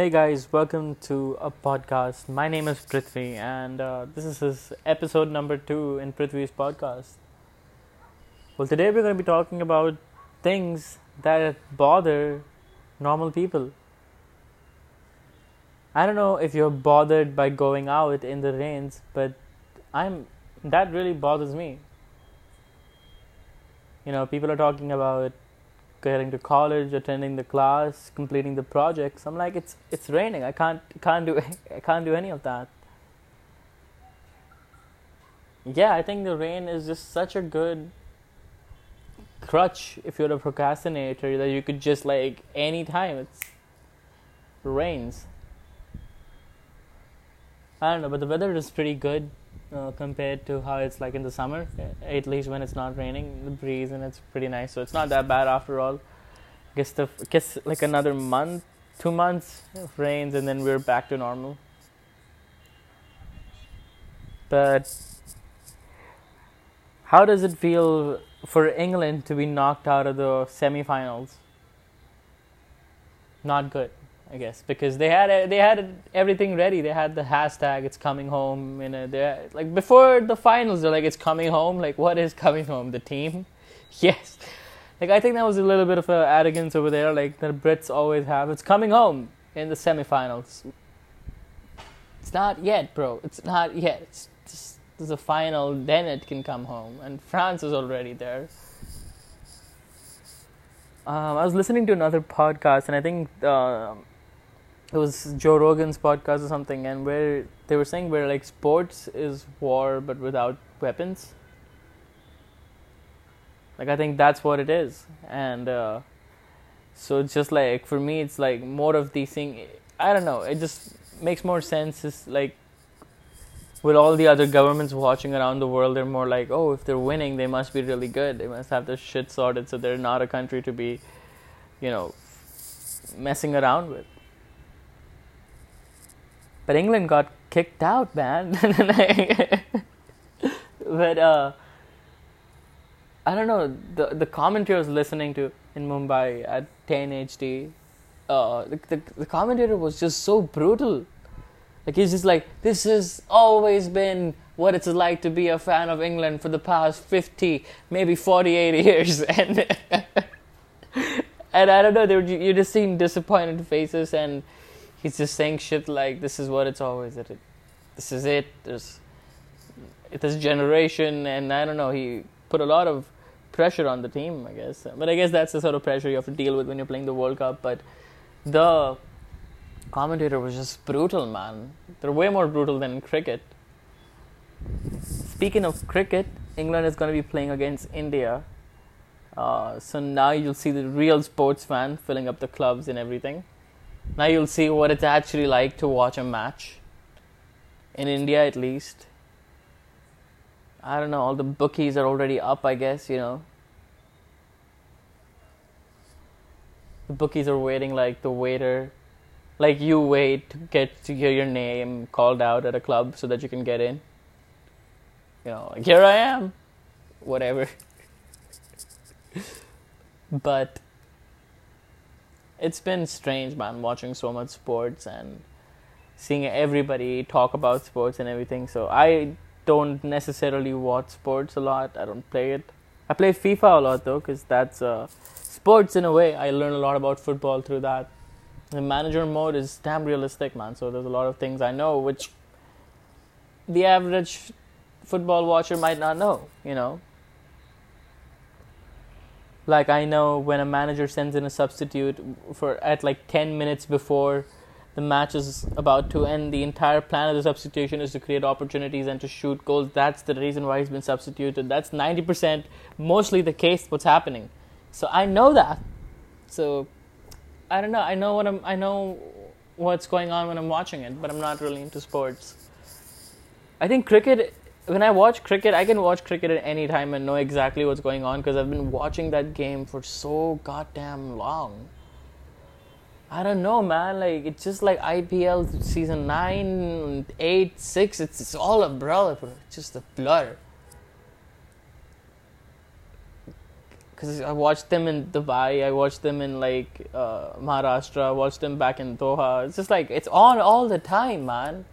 Hey guys, welcome to a podcast. My name is Prithvi, and uh, this is episode number two in Prithvi's podcast. Well, today we're going to be talking about things that bother normal people. I don't know if you're bothered by going out in the rains, but I'm that really bothers me. You know, people are talking about getting to college, attending the class, completing the projects. I'm like, it's it's raining. I can't can't do I can't do any of that. Yeah, I think the rain is just such a good crutch if you're a procrastinator that you could just like anytime it's rains. I don't know, but the weather is pretty good uh, compared to how it's like in the summer. At least when it's not raining, the breeze and it's pretty nice. So it's not that bad after all. Guess the guess like another month, two months of rains, and then we're back to normal. But how does it feel for England to be knocked out of the semifinals? Not good. I guess because they had they had everything ready. They had the hashtag "It's coming home." You know, they like before the finals. They're like, "It's coming home." Like, what is coming home? The team? Yes. Like I think that was a little bit of a arrogance over there. Like the Brits always have. It's coming home in the semifinals. It's not yet, bro. It's not yet. It's just the final. Then it can come home, and France is already there. Um, I was listening to another podcast, and I think. Uh, it was Joe Rogan's podcast or something, and where they were saying where like sports is war but without weapons. Like I think that's what it is, and uh, so it's just like for me, it's like more of the thing. I don't know. It just makes more sense. Is like with all the other governments watching around the world, they're more like, oh, if they're winning, they must be really good. They must have their shit sorted, so they're not a country to be, you know, messing around with but England got kicked out, man. but uh, I don't know the the commentary I was listening to in Mumbai at 10 HD. Uh, the, the the commentator was just so brutal. Like he's just like, this has always been what it's like to be a fan of England for the past 50, maybe 48 years, and and I don't know, were, you just seeing disappointed faces and he's just saying shit like this is what it's always it. This is it. There's this generation and i don't know he put a lot of pressure on the team i guess. But i guess that's the sort of pressure you have to deal with when you're playing the world cup. But the commentator was just brutal man. They're way more brutal than cricket. Speaking of cricket england is going to be playing against india. Uh, so now you'll see the real sports fan filling up the clubs and everything now you'll see what it's actually like to watch a match. In India, at least. I don't know, all the bookies are already up, I guess, you know. The bookies are waiting like the waiter. Like you wait to get to hear your name called out at a club so that you can get in. You know, like here I am. Whatever. but it's been strange, man, watching so much sports and seeing everybody talk about sports and everything. So I don't necessarily watch sports a lot. I don't play it. I play FIFA a lot though, because that's uh, sports in a way. I learn a lot about football through that. The manager mode is damn realistic, man. So there's a lot of things I know which the average football watcher might not know. You know, like I know when a manager sends in a substitute for at like 10 minutes before the match is about to end, the entire plan of the substitution is to create opportunities and to shoot goals. That's the reason why he's been substituted. That's 90% mostly the case what's happening. So I know that. So I don't know. I know what I'm I know what's going on when I'm watching it, but I'm not really into sports. I think cricket when I watch cricket, I can watch cricket at any time and know exactly what's going on because I've been watching that game for so goddamn long. I don't know, man. Like it's just like IPL season nine, eight, six. It's, it's all a blur, bro. It's just a blur. because I watched them in Dubai, I watched them in like uh, Maharashtra, I watched them back in Doha. It's just like it's on all the time, man.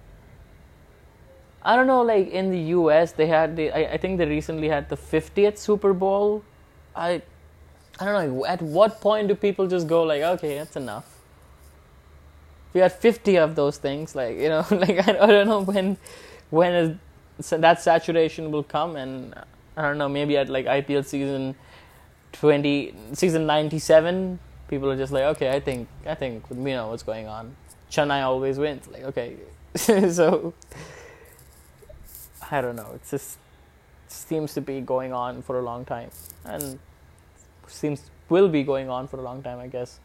I don't know, like in the U.S., they had the. I, I think they recently had the 50th Super Bowl. I, I don't know. At what point do people just go like, okay, that's enough? We had 50 of those things, like you know, like I, I don't know when, when is, so that saturation will come, and I don't know. Maybe at like IPL season 20 season 97 people are just like okay i think i think we know what's going on chennai always wins like okay so i don't know it just seems to be going on for a long time and seems will be going on for a long time i guess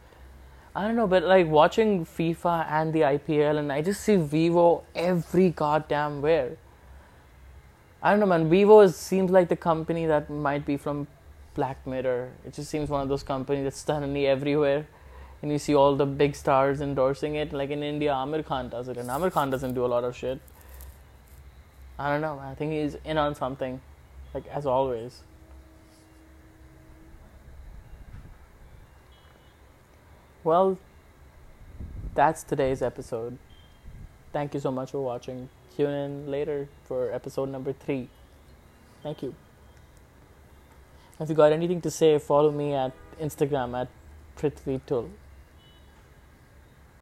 i don't know but like watching fifa and the ipl and i just see vivo every goddamn where i don't know man vivo is, seems like the company that might be from Black Mirror. It just seems one of those companies that's suddenly everywhere. And you see all the big stars endorsing it. Like in India, Aamir Khan does it. And Aamir Khan doesn't do a lot of shit. I don't know. I think he's in on something. Like, as always. Well, that's today's episode. Thank you so much for watching. Tune in later for episode number three. Thank you. If you got anything to say, follow me at Instagram at Prithvi Tul.